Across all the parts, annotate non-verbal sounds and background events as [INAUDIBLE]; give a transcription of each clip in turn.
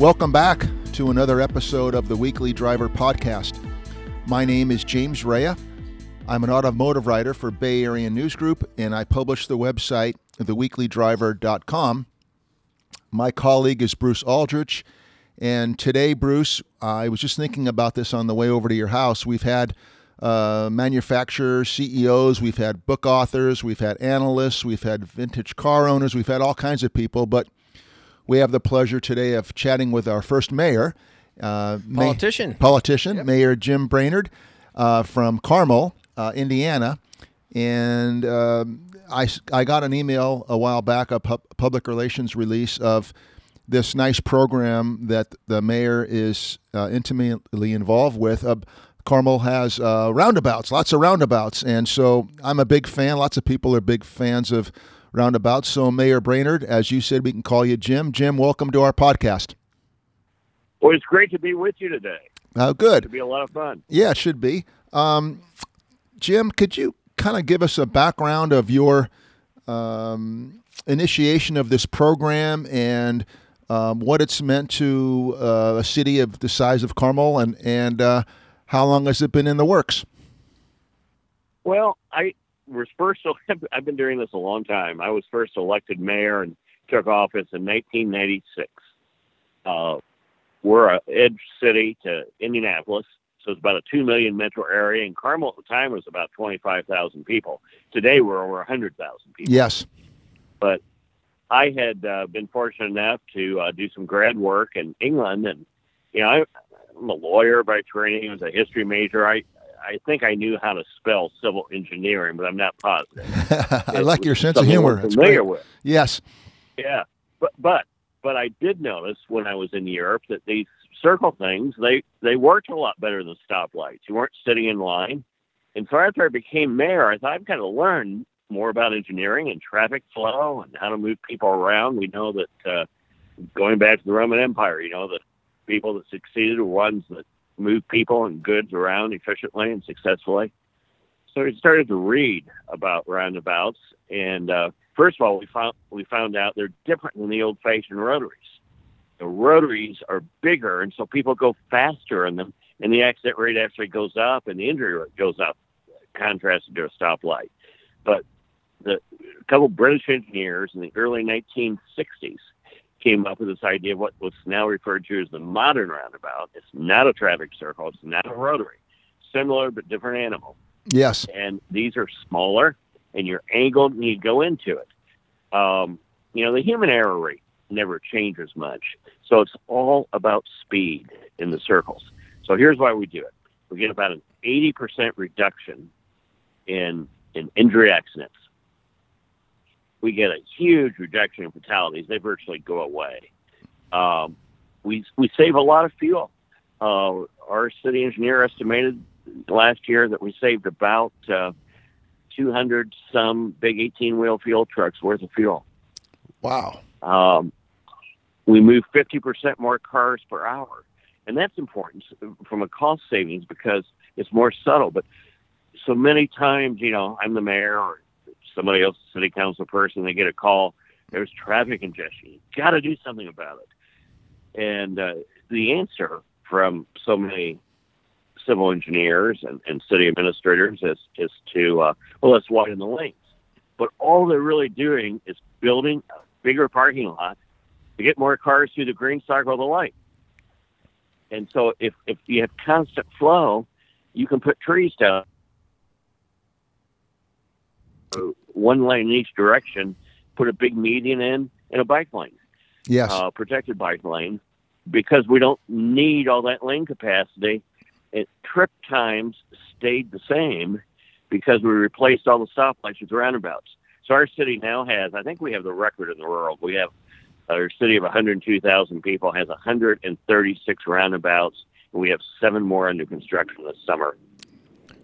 Welcome back to another episode of the Weekly Driver Podcast. My name is James Raia. I'm an automotive writer for Bay Area News Group, and I publish the website theweeklydriver.com. My colleague is Bruce Aldrich, and today, Bruce, I was just thinking about this on the way over to your house. We've had uh, manufacturers, CEOs, we've had book authors, we've had analysts, we've had vintage car owners, we've had all kinds of people, but we have the pleasure today of chatting with our first mayor, uh, politician, May- politician, yep. Mayor Jim Brainard uh, from Carmel, uh, Indiana, and um, I I got an email a while back, a pu- public relations release of this nice program that the mayor is uh, intimately involved with. Carmel has uh, roundabouts, lots of roundabouts, and so I'm a big fan. Lots of people are big fans of roundabouts. So, Mayor Brainard, as you said, we can call you Jim. Jim, welcome to our podcast. Well, it's great to be with you today. Oh, good. It'll be a lot of fun. Yeah, it should be. Um, Jim, could you kind of give us a background of your um, initiation of this program and um, what it's meant to uh, a city of the size of Carmel and and uh, how long has it been in the works? Well, I was first. [LAUGHS] I've been doing this a long time. I was first elected mayor and took office in 1996. Uh, we're a edge city to Indianapolis, so it's about a two million metro area. And Carmel at the time was about 25,000 people. Today we're over 100,000 people. Yes, but I had uh, been fortunate enough to uh, do some grad work in England, and you know I, I'm a lawyer by training. I was a history major. I I think I knew how to spell civil engineering, but I'm not positive. [LAUGHS] I like your sense of humor. It's familiar with. Yes. Yeah, but but but I did notice when I was in Europe that these circle things they they worked a lot better than stoplights. You weren't sitting in line, and so after I became mayor, I thought I've got to learn more about engineering and traffic flow and how to move people around. We know that uh, going back to the Roman Empire, you know, the people that succeeded were ones that moved people and goods around efficiently and successfully. So we started to read about roundabouts, and uh, first of all, we found we found out they're different than the old-fashioned rotaries. The rotaries are bigger, and so people go faster in them, and the accident rate actually goes up, and the injury rate goes up, contrasted to a stoplight. But the a couple British engineers in the early 1960s came up with this idea of what, was now referred to as the modern roundabout. It's not a traffic circle. It's not a rotary. Similar but different animal. Yes. And these are smaller, and you're angled and you go into it. Um, you know, the human error rate never changes much. So it's all about speed in the circles. So here's why we do it. We get about an 80% reduction in, in injury accidents we get a huge reduction in fatalities. They virtually go away. Um, we we save a lot of fuel. Uh, our city engineer estimated last year that we saved about uh, 200 some big 18 wheel fuel trucks worth of fuel. Wow. Um, we move 50% more cars per hour. And that's important from a cost savings because it's more subtle. But so many times, you know, I'm the mayor or somebody else, city council person, they get a call. There's traffic congestion. You got to do something about it. And uh, the answer from so many civil engineers and, and city administrators is, is to, uh, well, let's widen the lanes. But all they're really doing is building a bigger parking lot to get more cars through the green circle of the light. And so if, if you have constant flow, you can put trees down one lane in each direction, put a big median in and a bike lane. Yes. Uh, protected bike lane because we don't need all that lane capacity. It, trip times stayed the same because we replaced all the stoplights with roundabouts. So our city now has, I think we have the record in the world. We have our city of 102,000 people has 136 roundabouts, and we have seven more under construction this summer.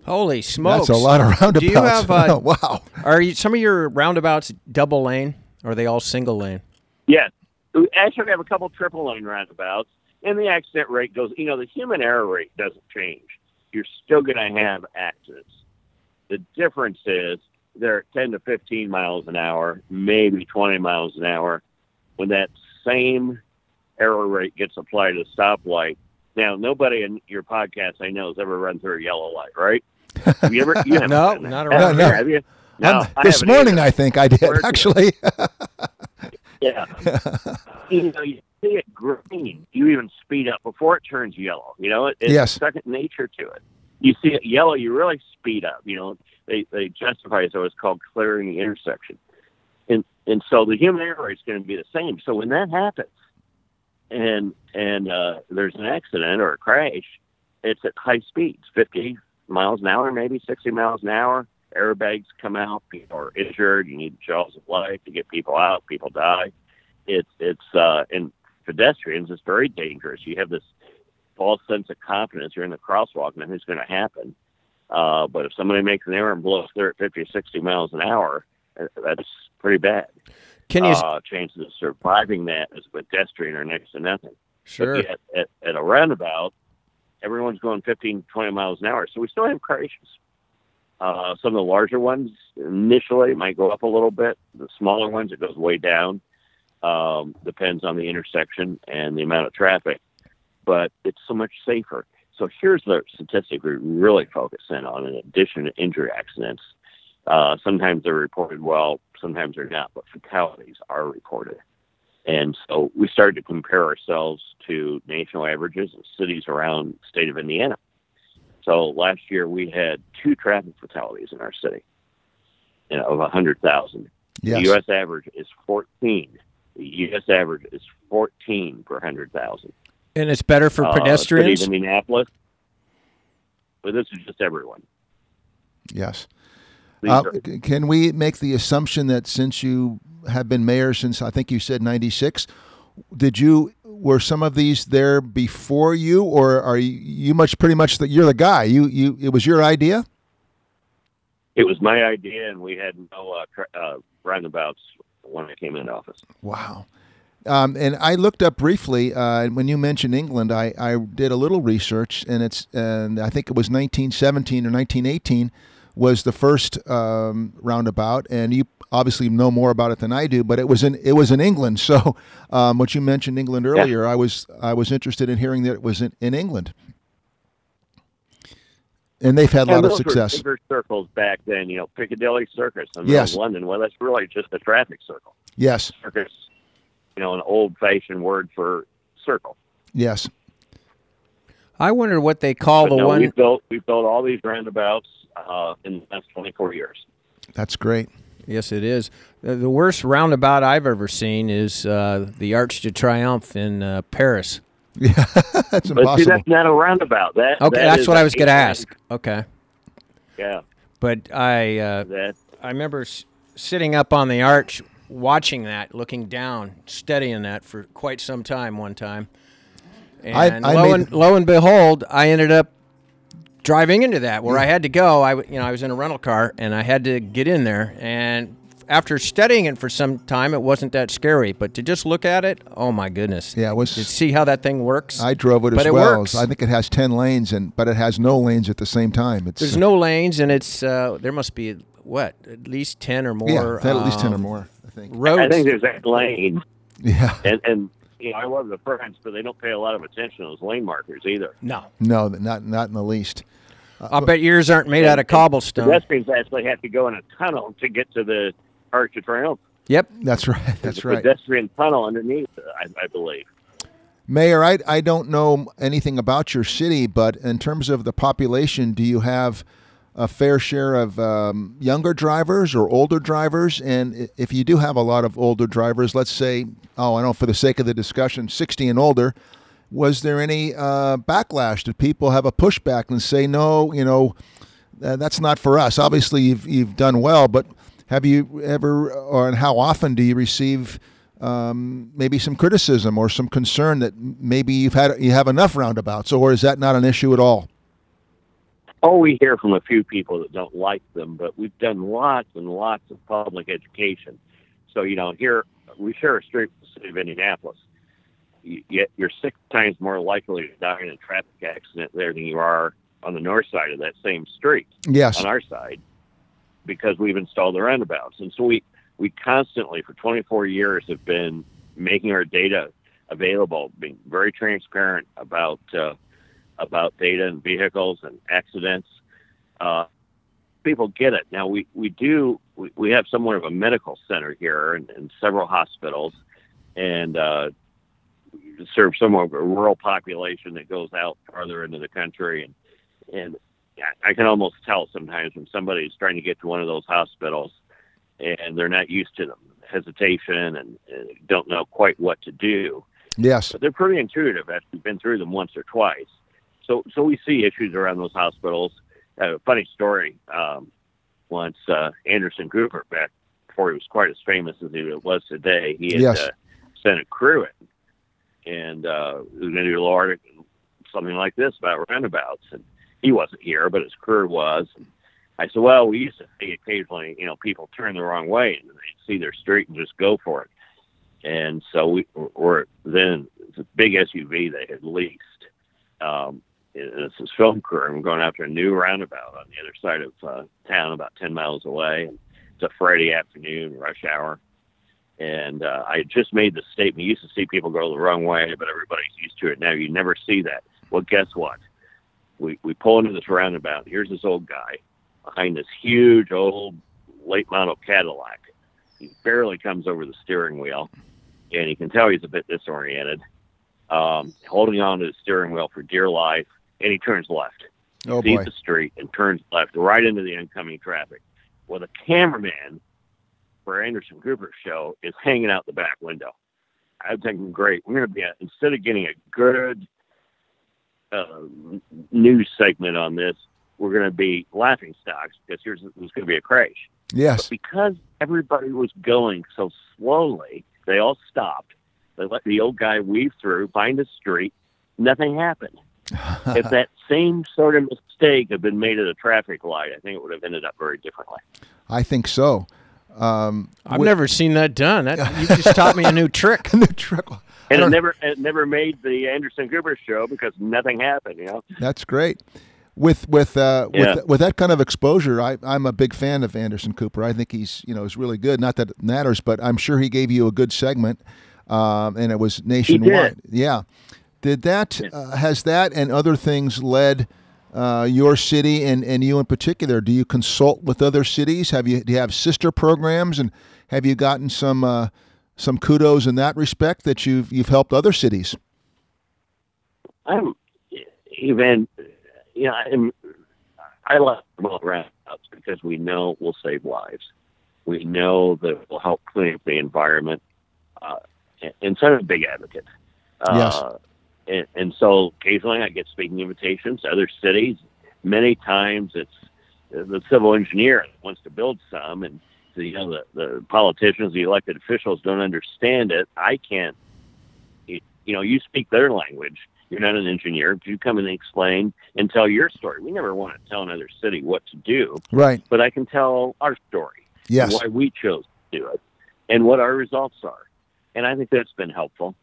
Holy smokes! That's a lot of roundabouts. Do you have uh, [LAUGHS] wow? Are you, some of your roundabouts double lane, or are they all single lane? Yes, we actually have a couple triple lane roundabouts, and the accident rate goes. You know, the human error rate doesn't change. You're still going to have accidents. The difference is they're 10 to 15 miles an hour, maybe 20 miles an hour. When that same error rate gets applied to stoplight. Now, nobody in your podcast I know has ever run through a yellow light, right? Have you ever? You [LAUGHS] No, not around you? here. Have you? Um, No, I this morning, either. I think I did actually. [LAUGHS] Yeah. you know, you see it green, you even speed up before it turns yellow. You know, it, it's Yes. second nature to it. You see it yellow, you really speed up. You know, they they justify it so it's called clearing the intersection, and and so the human error is going to be the same. So when that happens, and and uh, there's an accident or a crash, it's at high speeds, fifty miles an hour, maybe sixty miles an hour. Airbags come out, people are injured. You need jaws of life to get people out. People die. It's it's uh, and pedestrians. It's very dangerous. You have this false sense of confidence. You're in the crosswalk, nothing's going to happen. Uh, but if somebody makes an error and blows through at 50 or 60 miles an hour, uh, that's pretty bad. Can you? Uh, chances of surviving that as a pedestrian are next to nothing. sure. Yet, at, at a roundabout, everyone's going 15, 20 miles an hour. So we still have crashes. Uh, some of the larger ones initially might go up a little bit. The smaller ones, it goes way down. Um, depends on the intersection and the amount of traffic, but it's so much safer. So here's the statistic we really focus in on in addition to injury accidents. Uh, sometimes they're reported well, sometimes they're not, but fatalities are reported. And so we started to compare ourselves to national averages in cities around the state of Indiana. So last year we had two traffic fatalities in our city you know, of 100,000. yes. The U.S. average is 14. The U.S. average is 14 per 100,000. And it's better for Uh, city of pedestrians. Indianapolis. But this is just everyone. Yes. Uh, can we make the assumption that since you have been mayor since I think you said '96, did you were some of these there before you, or are you, you much pretty much that you're the guy? You you it was your idea? it was my idea, and we had no uh, uh, roundabouts when I came into office. Wow. Um, and I looked up briefly uh, and when you mentioned England. I, I did a little research, and it's and I think it was 1917 or 1918 was the first um, roundabout, and you obviously know more about it than I do. But it was in it was in England. [LAUGHS] So, um, what you mentioned England earlier, I was I was interested in hearing that it was in, in England, and they've had a lot and of success. Were bigger circles back then, you know, Piccadilly Circus in Yes. London. Well, that's really just a traffic circle. Yes, Circus, you know, an old-fashioned word for circle. yes, I wonder what they call But the no, one. we built we built all these roundabouts uh, in the last 24 years. that's great. Yes, it is. The, the worst roundabout I've ever seen is uh, the Arch de Triomphe in uh, Paris. [LAUGHS] Yeah, that's impossible. But see, that's not a roundabout. That Okay, that that's what I was going to ask. Okay, Yeah, but I uh, that I remember s- sitting up on the arch, watching that, looking down, studying that for quite some time. One time, I- and I lo made- and lo and behold, I ended up driving into that where I had to go. I w- you know I was in a rental car and I had to get in there. And after studying it for some time, it wasn't that scary. But to just look at it, oh my goodness! Yeah, it was- To see how that thing works. I drove it as But it well. works. I think it has ten lanes, and but it has no lanes at the same time. It's There's no lanes, and it's uh, there must be what at least ten or more. yeah, had at least ten or um, more. I think. roads. I think there's that lane, Yeah, and and you know I love the French, but they don't pay a lot of attention to those lane markers either. no. no, not not in the least. I'll bet yours aren't made out of cobblestone. Pedestrians actually have to go in a tunnel to get to the Arch de Triomphe. Yep. That's right. That's right. pedestrian tunnel underneath, I, I believe. Mayor, I I don't know anything about your city, but in terms of the population, do you have a fair share of um, younger drivers or older drivers? And if you do have a lot of older drivers, let's say, oh, I know for the sake of the discussion, 60 and older, was there any uh, backlash? Did people have a pushback and say, no, you know, uh, that's not for us? Obviously, you've, you've done well, but have you ever, or how often do you receive um, maybe some criticism or some concern that maybe you've had you have enough roundabouts, or is that not an issue at all? Oh, we hear from a few people that don't like them, but we've done lots and lots of public education. So, you know, here we share a street with the city of Indianapolis. Yet you're six times more likely to die in a traffic accident there than you are on the north side of that same street Yes. on our side because we've installed the roundabouts. And so we, we constantly, for 24 years, have been making our data available, being very transparent about uh, about data and vehicles and accidents. Uh, people get it now. We we do we, we have somewhat of a medical center here and, and several hospitals, and uh, serve some of a rural population that goes out farther into the country and and I can almost tell sometimes when somebody's trying to get to one of those hospitals and they're not used to them, hesitation and, and don't know quite what to do. Yes, but they're pretty intuitive after you've been through them once or twice. So, so we see issues around those hospitals. Uh, funny story. Um, once uh, Anderson Cooper, back before he was quite as famous as he was today, he had Yes. uh, sent a crew in, and uh, was going to do a little article, something like this about roundabouts, and he wasn't here, but his crew was. And I said, well, we used to see occasionally, you know, people turn the wrong way and they'd see their street and just go for it. And so we were then it's a big SUV they had leased. Um, and it's this film crew, and we're going after a new roundabout on the other side of uh, town, about ten miles away. And it's a Friday afternoon, rush hour. And uh, I had just made the statement. You used to see people go the wrong way, but everybody's used to it now. You never see that. Well, guess what? We we pull into this roundabout. Here's this old guy behind this huge old late model Cadillac. He barely comes over the steering wheel, and you can tell he's a bit disoriented, um, holding on to the steering wheel for dear life. And he turns left, oh sees boy, the street, and turns left right into the incoming traffic. Well, the cameraman for Anderson Cooper's show is hanging out the back window. I'm thinking, great, we're going to be a, instead of getting a good uh, news segment on this, we're going to be laughing stocks because here's there's going to be a crash. yes, Because everybody was going so slowly, they all stopped. They let the old guy weave through, find a street. Nothing happened. [LAUGHS] if that same sort of mistake had been made at a traffic light, I think it would have ended up very differently. I think so. Um, I've with- never seen that done. That, you just taught me a new trick. [LAUGHS] a new trick. And it never it never made the Anderson Cooper show because nothing happened. You know, That's great. With with uh, Yeah. with with that kind of exposure, I, I'm a big fan of Anderson Cooper. I think he's you know is really good. Not that it matters, but I'm sure he gave you a good segment, um, and it was nationwide. Yeah. Did that uh, has that and other things led uh, your city and, and you in particular? Do you consult with other cities? Have you do you have sister programs and have you gotten some uh, some kudos in that respect that you've you've helped other cities? I'm even. You know, I'm, I remote roundabouts because we know it will save lives. We know that it will help clean up the environment. Uh, and, and so I'm a big advocate. Uh, and, and so occasionally I get speaking invitations to other cities. Many times it's uh, the civil engineer that wants to build some, and the, you know the, the politicians, the elected officials don't understand it. I can't. You you know, you speak their language. You're not an engineer. You come and explain and tell your story. We never want to tell another city what to do, Right. but I can tell our story Yes. why we chose to do it and what our results are. And I think that's been helpful.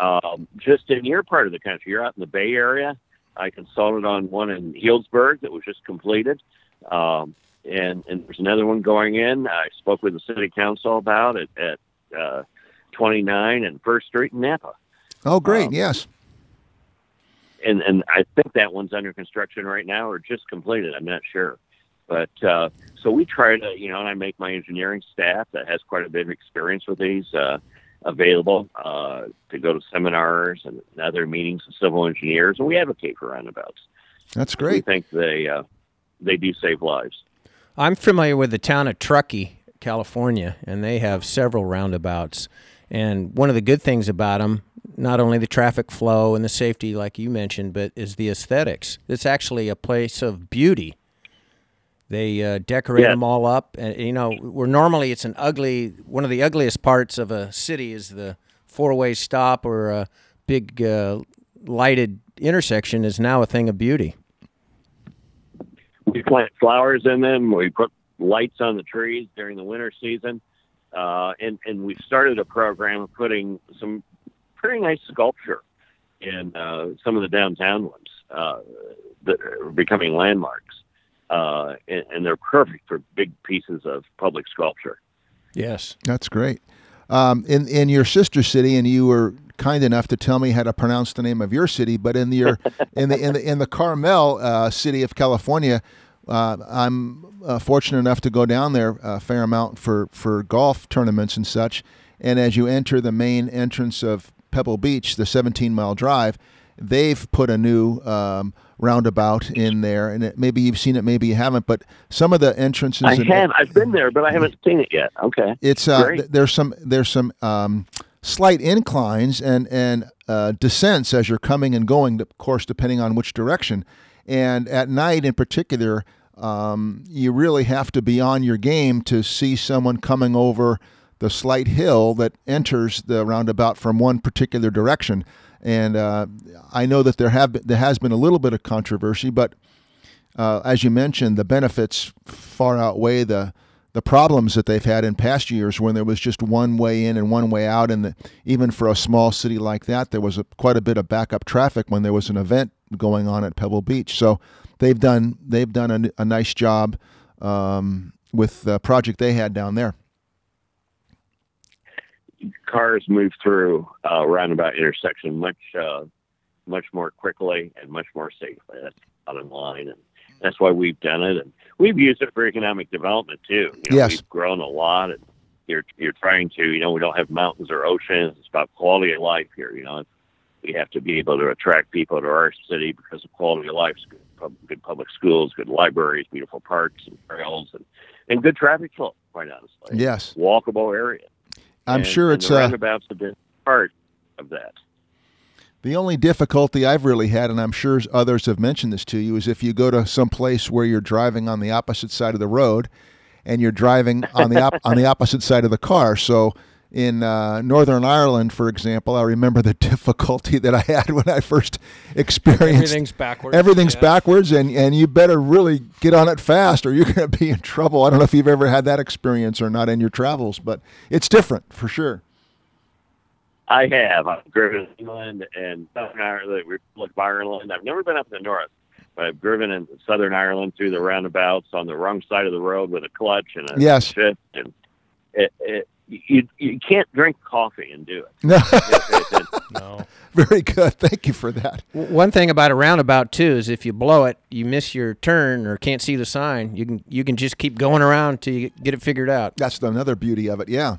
Um, just in your part of the country, you're out in the Bay Area. I consulted on one in Healdsburg that was just completed. Um, and, and there's another one going in. I spoke with the city council about it at uh, 29 and First Street in Napa. Oh, great. Um, yes. and and I think that one's under construction right now or just completed. I'm not sure, but uh, so we try to, you know, and I make my engineering staff that has quite a bit of experience with these uh, available uh, to go to seminars and other meetings with civil engineers, and we advocate for roundabouts. That's great. We think they uh, they do save lives. I'm familiar with the town of Truckee, California, and they have several roundabouts. And one of the good things about them, not only the traffic flow and the safety, like you mentioned, but is the aesthetics. It's actually a place of beauty. They uh, decorate Yeah. them all up, and you know, where normally it's an ugly. One of the ugliest parts of a city is the four-way stop or a big uh, lighted intersection. Is now a thing of beauty. We plant flowers in them. We put lights on the trees during the winter season, uh, and and we've started a program of putting some pretty nice sculpture in uh, some of the downtown ones uh, that are becoming landmarks, uh, and, and they're perfect for big pieces of public sculpture. Yes. That's great. Um, in in your sister city, and you were kind enough to tell me how to pronounce the name of your city, but in your in the in the in the Carmel uh, city of California, uh, I'm uh, fortunate enough to go down there a fair amount for for golf tournaments and such. And as you enter the main entrance of Pebble Beach, the 17 mile drive, they've put a new um, roundabout in there, and it, maybe you've seen it, maybe you haven't. But some of the entrances, I have. I've been there, but I haven't seen it yet. Okay. it's uh, th- there's some there's some um, slight inclines and and uh, descents as you're coming and going, of course, depending on which direction. And at night, in particular, um, you really have to be on your game to see someone coming over the slight hill that enters the roundabout from one particular direction. And uh, I know that there have been, there has been a little bit of controversy, but uh, as you mentioned, the benefits far outweigh the the problems that they've had in past years when there was just one way in and one way out, and the, even for a small city like that, there was a, quite a bit of backup traffic when there was an event going on at Pebble Beach. So they've done they've done a, a nice job um, with the project they had down there. Cars move through uh, roundabout intersection much uh, much more quickly and much more safely. That's bottom line, and that's why we've done it. And we've used it for economic development too. You know, Yes. we've grown a lot, and you're you're trying to. You know, we don't have mountains or oceans. It's about quality of life here. You know, we have to be able to attract people to our city because of quality of life. Good, pub- good public schools, good libraries, beautiful parks and trails, and and good traffic flow. Quite honestly, Yes, walkable area. I'm And- sure it's the uh, roundabouts have been part of that. The only difficulty I've really had, and I'm sure others have mentioned this to you, is if you go to some place where you're driving on the opposite side of the road, and you're driving on the op- on the opposite side of the car. So in uh, Northern Ireland, for example, I remember the [LAUGHS] difficulty that I had when I first experienced Everything's backwards. everything's yeah. backwards, and and you better really get on it fast, or you're going to be in trouble. I don't know if you've ever had that experience or not in your travels, but it's different for sure. I have. I've driven in England and Southern Ireland, Republic of Ireland. I've never been up in the north, but I've driven in Southern Ireland through the roundabouts on the wrong side of the road with a clutch and a Yes. shift. And it, it, you you can't drink coffee and do it. [LAUGHS] No, It- it- it- No. very good. Thank you for that. One thing about a roundabout too is if you blow it, you miss your turn or can't see the sign. You can you can just keep going around till you get it figured out. That's another beauty of it. Yeah.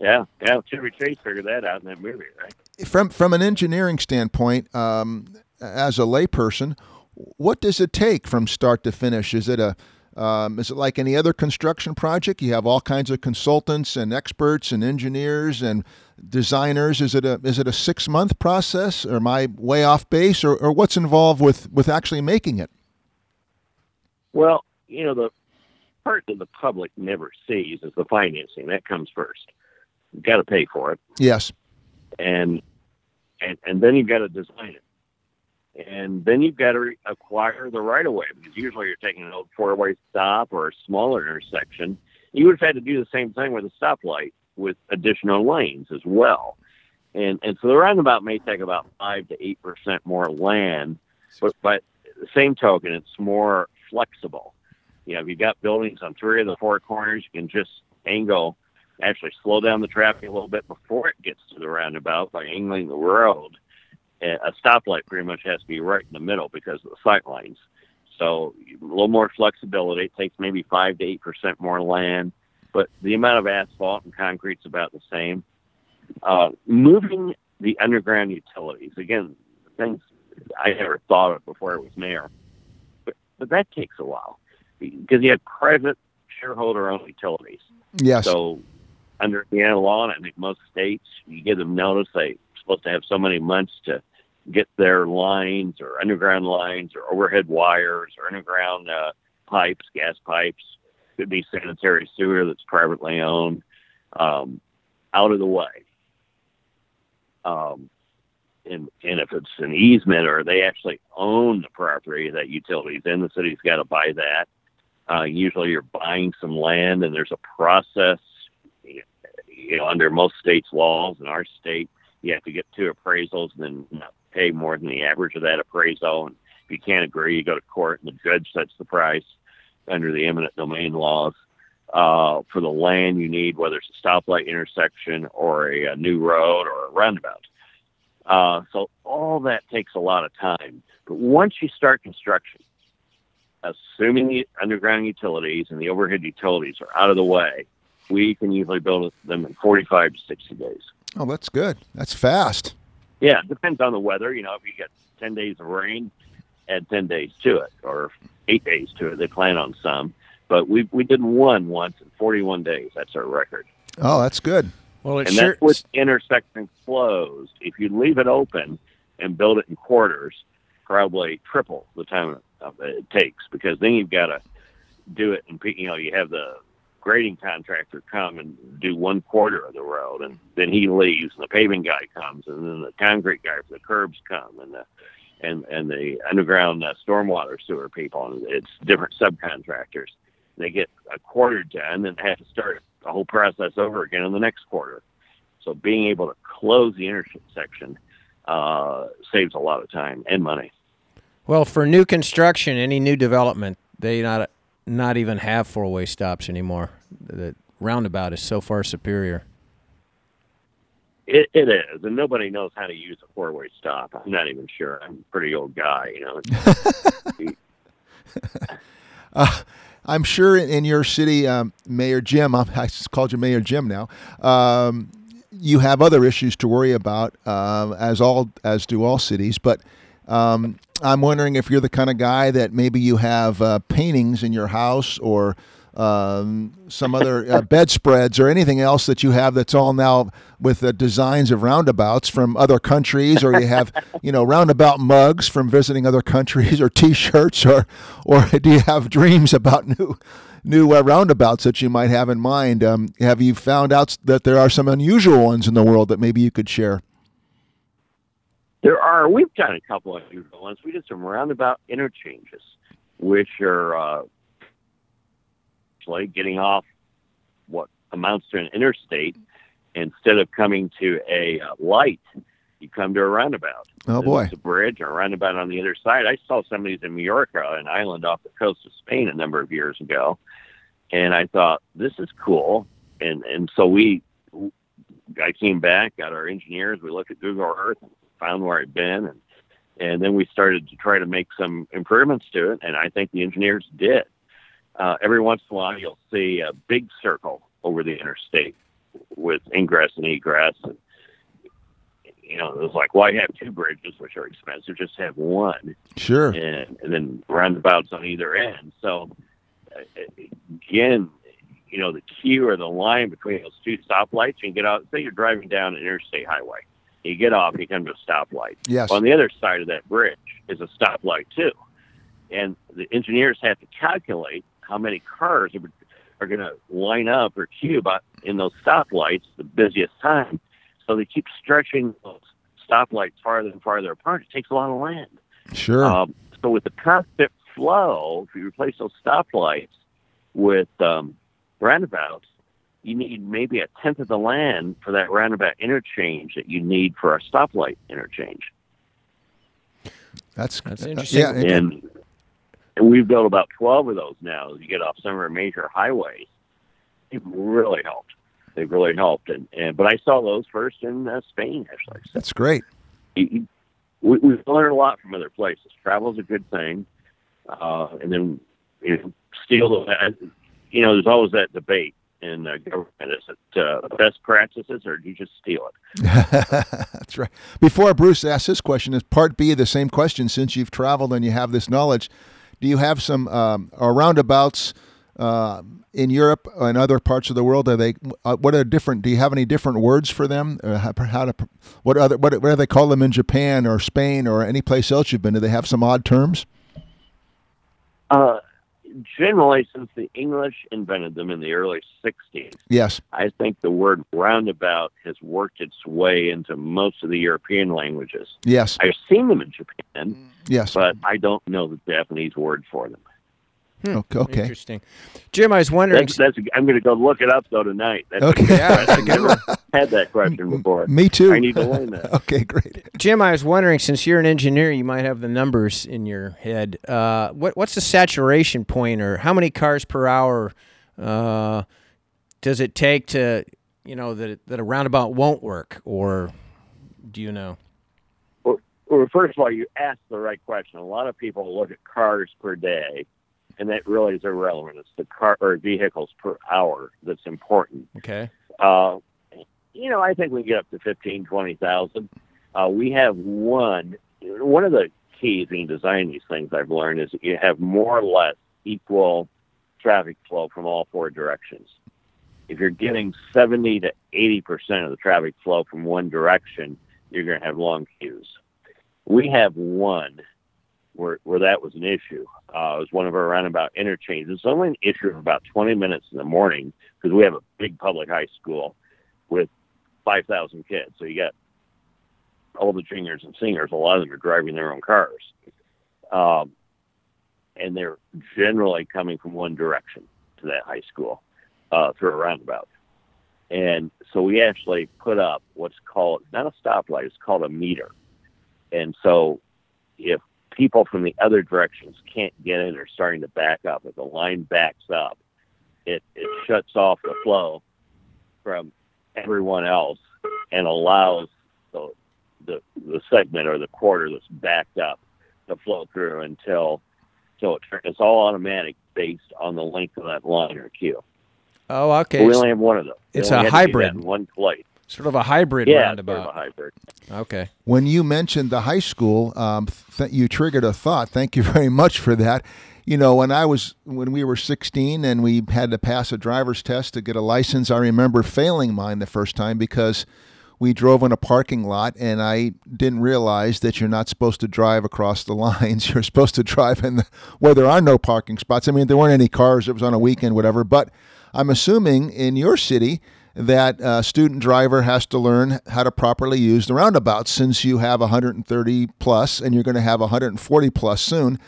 yeah, yeah. Chevy Chase figured that out in that movie, right? From from an engineering standpoint, um, as a layperson, what does it take from start to finish? Is it a um, is it like any other construction project? You have all kinds of consultants and experts and engineers and designers. Is it a is it a six month process? Or am I way off base? Or, or what's involved with with actually making it? Well, you know, the part that the public never sees is the financing. That comes first. You've got to pay for it. Yes. and and and then you've got to design it, and then you've got to re- acquire the right of way because usually you're taking an old four way stop or a smaller intersection. You would have had to do the same thing with a stoplight with additional lanes as well, and and so the roundabout may take about five to eight percent more land, but but the same token, it's more flexible. You know, if you've got buildings on three of the four corners, you can just angle actually slow down the traffic a little bit before it gets to the roundabout by angling the road. A stoplight pretty much has to be right in the middle because of the sight lines. So a little more flexibility. It takes maybe five to eight percent more land, but the amount of asphalt and concrete's about the same. Uh, moving the underground utilities again, things I never thought of before I was mayor, but but that takes a while because you have private shareholder-owned utilities. Yes. So under Indiana law, and I think most states, you give them notice they're supposed to have so many months to get their lines or underground lines or overhead wires or underground uh, pipes, gas pipes, could be sanitary sewer that's privately owned, um, out of the way. Um, and, and if it's an easement or they actually own the property that utilities in, the city's got to buy that. Uh, usually you're buying some land and there's a process you know, under most states' laws, in our state, you have to get two appraisals and then pay more than the average of that appraisal. And if you can't agree, you go to court and the judge sets the price under the eminent domain laws. uh, for the land you need, whether it's a stoplight intersection or a, a new road or a roundabout. Uh, so all that takes a lot of time. But once you start construction, assuming the underground utilities and the overhead utilities are out of the way, we can usually build them in 45 to 60 days. Oh, that's good. That's fast. Yeah, it depends on the weather. You know, if you get 10 days of rain, add 10 days to it, or eight days to it. They plan on some. But we, we did one once in 41 days. That's our record. Oh, that's good. Well, it and sure. that's with intersection closed. If you leave it open and build it in quarters, probably triple the time it takes because then you've got to do it and you know you have the grading contractor come and do one quarter of the road and then he leaves and the paving guy comes and then the concrete guy for the curbs come and the and and the underground uh, stormwater sewer people and it's different subcontractors. They get a quarter done and have to start the whole process over again in the next quarter. So being able to close the intersection uh, saves a lot of time and money. Well, for new construction, any new development, they not not even have four way stops anymore. The roundabout is so far superior. It, it is, and nobody knows how to use a four-way stop. I'm not even sure. I'm a pretty old guy, you know. [LAUGHS] Uh, I'm sure in your city, um, Mayor Jim, I just called you Mayor Jim now. Um, you have other issues to worry about, uh, as all as do all cities. But um, I'm wondering if you're the kind of guy that maybe you have uh, paintings in your house or um, some other uh, [LAUGHS] bedspreads or anything else that you have that's all now with the designs of roundabouts from other countries, or you have [LAUGHS] you know roundabout mugs from visiting other countries, or T-shirts, or or [LAUGHS] do you have dreams about new new uh, roundabouts that you might have in mind? Um, have you found out that there are some unusual ones in the world that maybe you could share? There are. We've done a couple of unusual ones. We did some roundabout interchanges, which are uh, like getting off what amounts to an interstate. Instead of coming to a uh, light, you come to a roundabout. Oh boy! A bridge or a roundabout on the other side. I saw some of these in Mallorca, an island off the coast of Spain, a number of years ago, and I thought this is cool. And and so we, I came back, got our engineers. We looked at Google Earth, and found where I'd been, and and then we started to try to make some improvements to it. And I think the engineers did. Uh, every once in a while, you'll see a big circle over the interstate with ingress and egress. And, you know, it was like, why have two bridges, which are expensive? Just have one. Sure. And, and then roundabouts on either end. So, uh, again, you know, the queue or the line between those two stoplights, you can get out, say you're driving down an interstate highway. You get off, you come to a stoplight. Yes. On the other side of that bridge is a stoplight, too. And the engineers have to calculate how many cars are, are going to line up or queue about in those stoplights the busiest time. So they keep stretching those stoplights farther and farther apart. It takes a lot of land. Sure. Um, so with the constant flow, if you replace those stoplights with um, roundabouts, you need maybe a tenth of the land for that roundabout interchange that you need for a stoplight interchange. that's That's interesting. Yeah. And, and we've built about 12 of those now as you get off some of our major highways. They've really helped. They've really helped. And, and But I saw those first in uh, Spain, actually. So that's great. you- you- we, we've learned a lot from other places. Travel's a good thing. Uh, and then, you know, steal the, you know, there's always that debate in uh, government. Is it uh, best practices or do you just steal it? [LAUGHS] That's right. Before Bruce asks this question, is part B the same question? Since you've traveled and you have this knowledge, do you have some um, roundabouts uh, in Europe and other parts of the world? Are they uh, what are different? Do you have any different words for them? Or how, how to what other what, what do they call them in Japan or Spain or any place else you've been? Do they have some odd terms? Uh, generally, since the English invented them in the early 60s, Yes. I think the word roundabout has worked its way into most of the European languages. Yes. I've seen them in Japan, Yes. but I don't know the Japanese word for them. Okay. okay. Interesting. Jim, I was wondering. That's, that's, I'm going to go look it up though tonight. That's Okay. Yeah, that's a I've never had that question [LAUGHS] before. Me too. I need to learn that. [LAUGHS] Okay. Great. Jim, I was wondering, since you're an engineer, you might have the numbers in your head. Uh, what what's the saturation point, or how many cars per hour uh, does it take to, you know, that that a roundabout won't work, or do you know? Well, well, first of all, you asked the right question. A lot of people look at cars per day, and that really is irrelevant. It's the car or vehicles per hour that's important. Okay. Uh, you know, I think we get up to 15, 20,000. Uh, we have one, one of the keys in designing these things I've learned is that you have more or less equal traffic flow from all four directions. If you're getting 70 to 80% of the traffic flow from one direction, you're going to have long queues. We have one where, where that was an issue. Uh, it was one of our roundabout interchanges. It's only an issue of about 20 minutes in the morning because we have a big public high school with 5,000 kids. So you got all the juniors and seniors. A lot of them are driving their own cars. Um, and they're generally coming from one direction to that high school uh, through a roundabout. And so we actually put up what's called not a stoplight, it's called a meter. And so if people from the other directions can't get in or starting to back up, if the line backs up, it, it shuts off the flow from everyone else and allows the, the, the segment or the quarter that's backed up to flow through until so it, it's all automatic based on the length of that line or queue. Oh, okay. But we only have one of those. It's a had to do that hybrid. one place. Sort of a hybrid Yeah, it's roundabout. sort of a hybrid. Okay. When you mentioned the high school, um, th- you triggered a thought. Thank you [LAUGHS] very much for that. You know, when I was when we were 16 and we had to pass a driver's test to get a license, I remember failing mine the first time because we drove in a parking lot and I didn't realize that you're not supposed to drive across the [LAUGHS] lines. You're supposed to drive in the, where there are no parking spots. I mean, there weren't any cars. It was on a weekend, whatever. But I'm assuming in your city that a student driver has to learn how to properly use the roundabout since you have 130 plus and you're going to have 140 plus soon.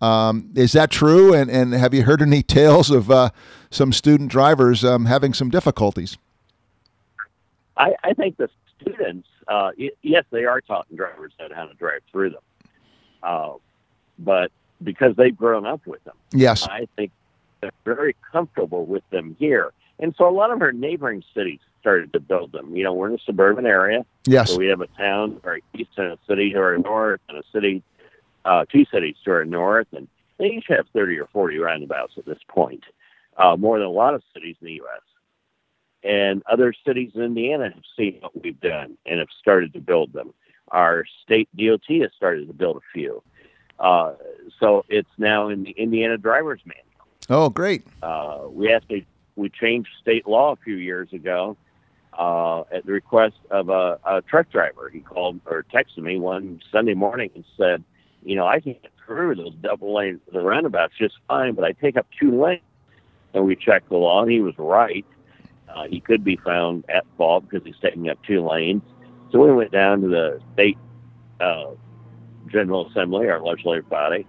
Um, is that true? And, and have you heard any [LAUGHS] tales of uh, some student drivers um, having some difficulties? I, I think the students, uh, y- yes, they are taught and drivers know how to drive through them, uh, but because they've grown up with them, Yes. I think they're very comfortable with them here. And so a lot of our neighboring cities started to build them. You know, we're in a suburban area, Yes. so we have a town to our east and a city to our north, and a city, uh, two cities to our north, and they each have 30 or 40 roundabouts at this point, uh, more than a lot of cities in the U.S. And other cities in Indiana have seen what we've done and have started to build them. Our state DOT has started to build a few. Uh, so it's now in the Indiana driver's manual. Oh, great. Uh, we actually we changed state law a few years ago uh, at the request of a, a truck driver. He called or texted me one Sunday morning and said, "You know, I can get through those double lane the roundabouts just fine, but I take up two lanes." And we checked the law, and he was right. Uh, he could be found at fault because he's taking up two lanes. So we went down to the state uh, General Assembly, our legislative body,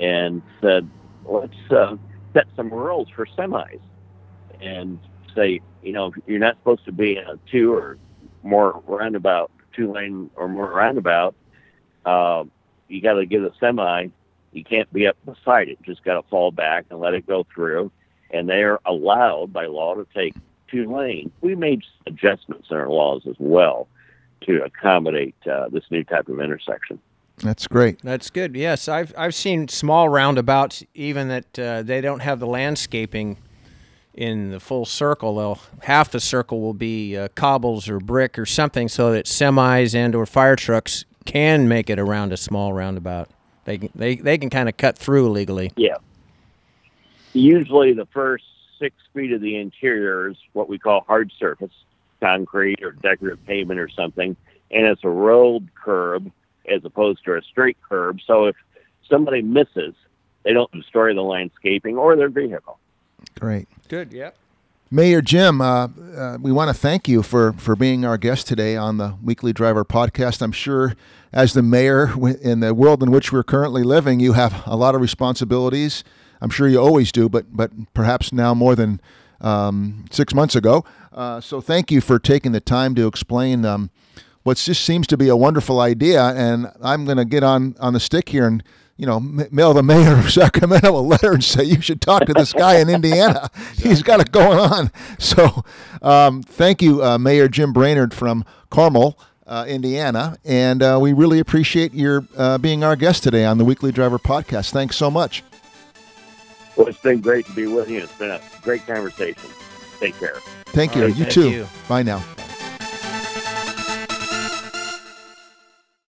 and said, "Let's uh, set some rules for semis and say, you know, you're not supposed to be in a two or more roundabout, two lane or more roundabout. Uh, you got to give the semi. You can't be up beside it. Just got to fall back and let it go through. And they are allowed by law to take two lanes. We made adjustments in our laws as well to accommodate uh, this new type of intersection. That's great. That's good. Yes, I've I've seen small roundabouts even that uh, they don't have the landscaping in the full circle. They'll half the circle will be uh, cobbles or brick or something, so that semis and or fire trucks can make it around a small roundabout. They can, they they can kind of cut through legally. Yeah. Usually the first six feet of the interior is what we call hard surface, concrete or decorative pavement or something, and it's a rolled curb as opposed to a straight curb. So if somebody misses, they don't destroy the landscaping or their vehicle. Great. Good. Yep. Mayor Jim, uh, uh, we want to thank you for, for being our guest today on the Weekly Driver podcast. I'm sure, as the mayor w- in the world in which we're currently living, you have a lot of responsibilities. I'm sure you always do, but but perhaps now more than um, six months ago. Uh, so thank you for taking the time to explain um, what just seems to be a wonderful idea. And I'm going to get on on the stick here and you know, m- mail the mayor of Sacramento a letter and say you should talk to this guy in Indiana. [LAUGHS] He's got it going on. So, um, thank you, uh, Mayor Jim Brainard from Carmel, uh, Indiana, and uh, we really appreciate your uh, being our guest today on the Weekly Driver Podcast. Thanks so much. Well, it's been great to be with you. It's been a great conversation. Take care. Thank you. All right, you thank too. you. Bye now.